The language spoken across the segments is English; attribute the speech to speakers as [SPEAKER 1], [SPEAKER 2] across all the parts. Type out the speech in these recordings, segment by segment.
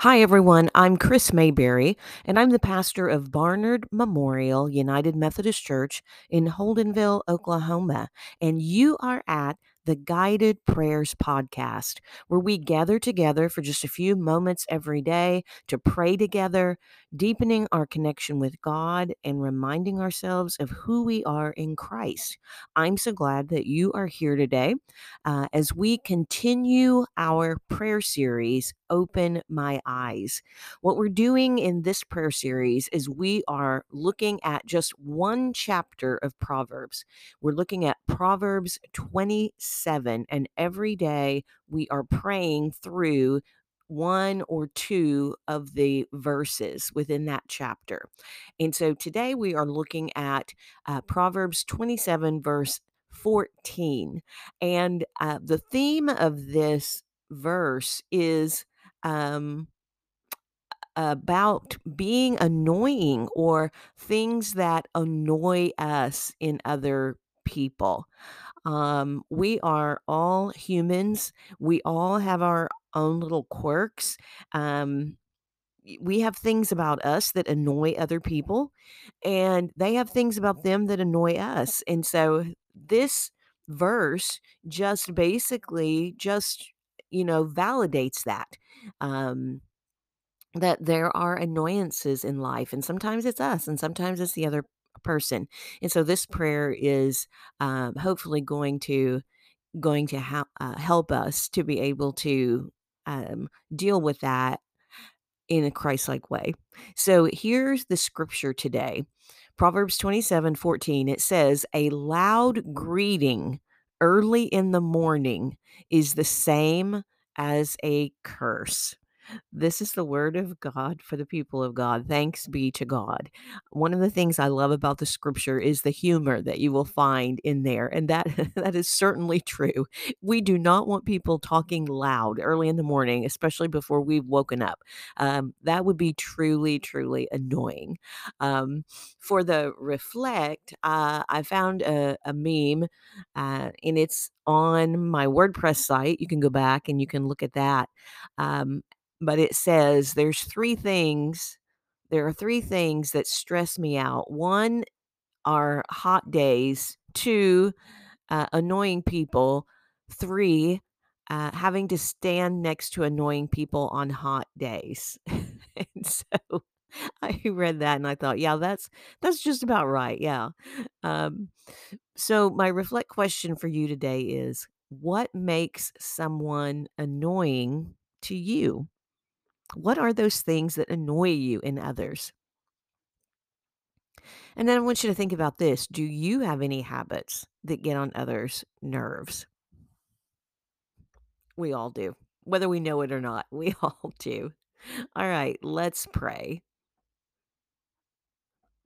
[SPEAKER 1] Hi, everyone. I'm Kris Mayberry, and I'm the pastor of Barnard Memorial United Methodist Church in Holdenville, Oklahoma. And you are at the Guided Prayers Podcast, where we gather together for just a few moments every day to pray together, deepening our connection with God and reminding ourselves of who we are in Christ. I'm so glad that you are here today uh, as we continue our prayer series, Open My Eyes. What we're doing in this prayer series is we are looking at just one chapter of Proverbs. We're looking at Proverbs 27, and every day we are praying through one or two of the verses within that chapter. And so today we are looking at uh, Proverbs 27, verse 14. And uh, the theme of this verse is um, about being annoying or things that annoy us in other people. Um, we are all humans. We all have our own little quirks. Um, we have things about us that annoy other people, and they have things about them that annoy us. And so this verse just basically just you know validates that um that there are annoyances in life and sometimes it's us and sometimes it's the other person and so this prayer is um, hopefully going to going to ha- uh, help us to be able to um, deal with that in a Christ-like way. So here's the scripture today. Proverbs 27 14. It says, A loud greeting early in the morning is the same as a curse. This is the word of God for the people of God. Thanks be to God. One of the things I love about the scripture is the humor that you will find in there, and that that is certainly true. We do not want people talking loud early in the morning, especially before we've woken up. Um, that would be truly, truly annoying. Um, for the reflect, uh, I found a, a meme, uh, and it's on my WordPress site. You can go back and you can look at that. Um, but it says there's 3 things there are 3 things that stress me out. 1 are hot days, 2, uh, annoying people, 3, uh, having to stand next to annoying people on hot days. And so I read that and I thought, "Yeah, that's that's just about right." Yeah. Um, so my reflect question for you today is, what makes someone annoying to you? What are those things that annoy you in others? And then I want you to think about this. Do you have any habits that get on others' nerves? We all do. Whether we know it or not, we all do. All right, let's pray.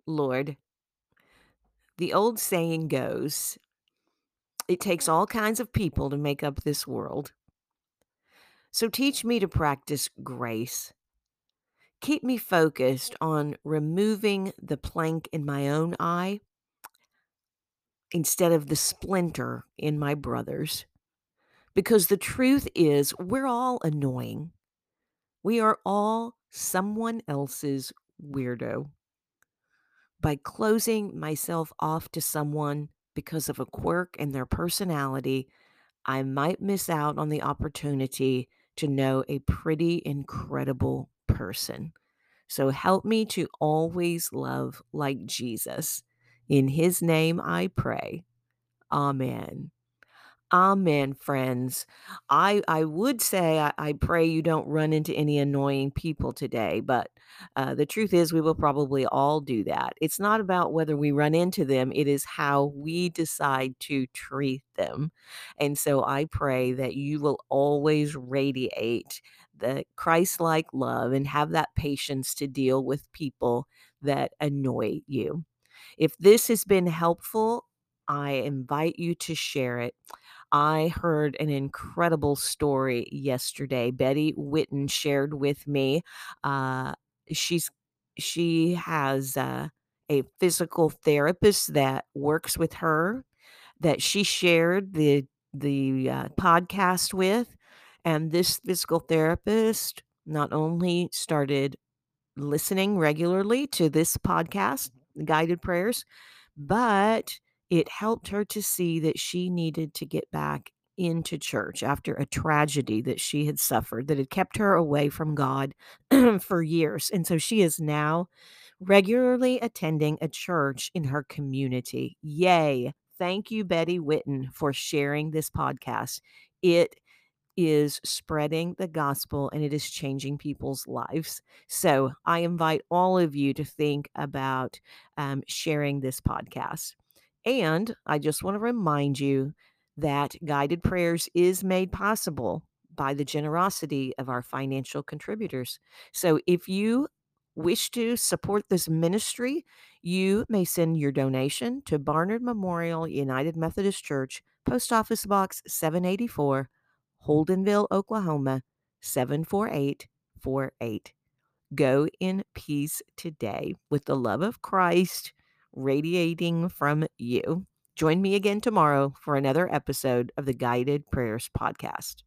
[SPEAKER 1] Lord, the old saying goes, it takes all kinds of people to make up this world. So teach me to practice grace. Keep me focused on removing the plank in my own eye instead of the splinter in my brother's. Because the truth is, we're all annoying. We are all someone else's weirdo. By closing myself off to someone because of a quirk in their personality, I might miss out on the opportunity to know a pretty incredible person. So help me to always love like Jesus. In his name I pray. Amen. Amen, friends. I I would say I, I pray you don't run into any annoying people today, but uh, the truth is we will probably all do that. It's not about whether we run into them; it is how we decide to treat them. And so I pray that you will always radiate the Christ-like love and have that patience to deal with people that annoy you. If this has been helpful, I invite you to share it. I heard an incredible story yesterday. Betty Whitten shared with me. Uh, she's she has uh, a physical therapist that works with her that she shared the the uh, podcast with, and this physical therapist not only started listening regularly to this podcast, Guided Prayers, but it helped her to see that she needed to get back into church after a tragedy that she had suffered that had kept her away from God for years. And so she is now regularly attending a church in her community. Yay. Thank you, Betty Whitten, for sharing this podcast. It is spreading the gospel and it is changing people's lives. So I invite all of you to think about um, sharing this podcast. And I just want to remind you that Guided Prayers is made possible by the generosity of our financial contributors. So if you wish to support this ministry, you may send your donation to Barnard Memorial United Methodist Church, Post Office Box 784, Holdenville, Oklahoma 74848. Go in peace today with the love of Christ radiating from you. Join me again tomorrow for another episode of the Guided Prayers Podcast.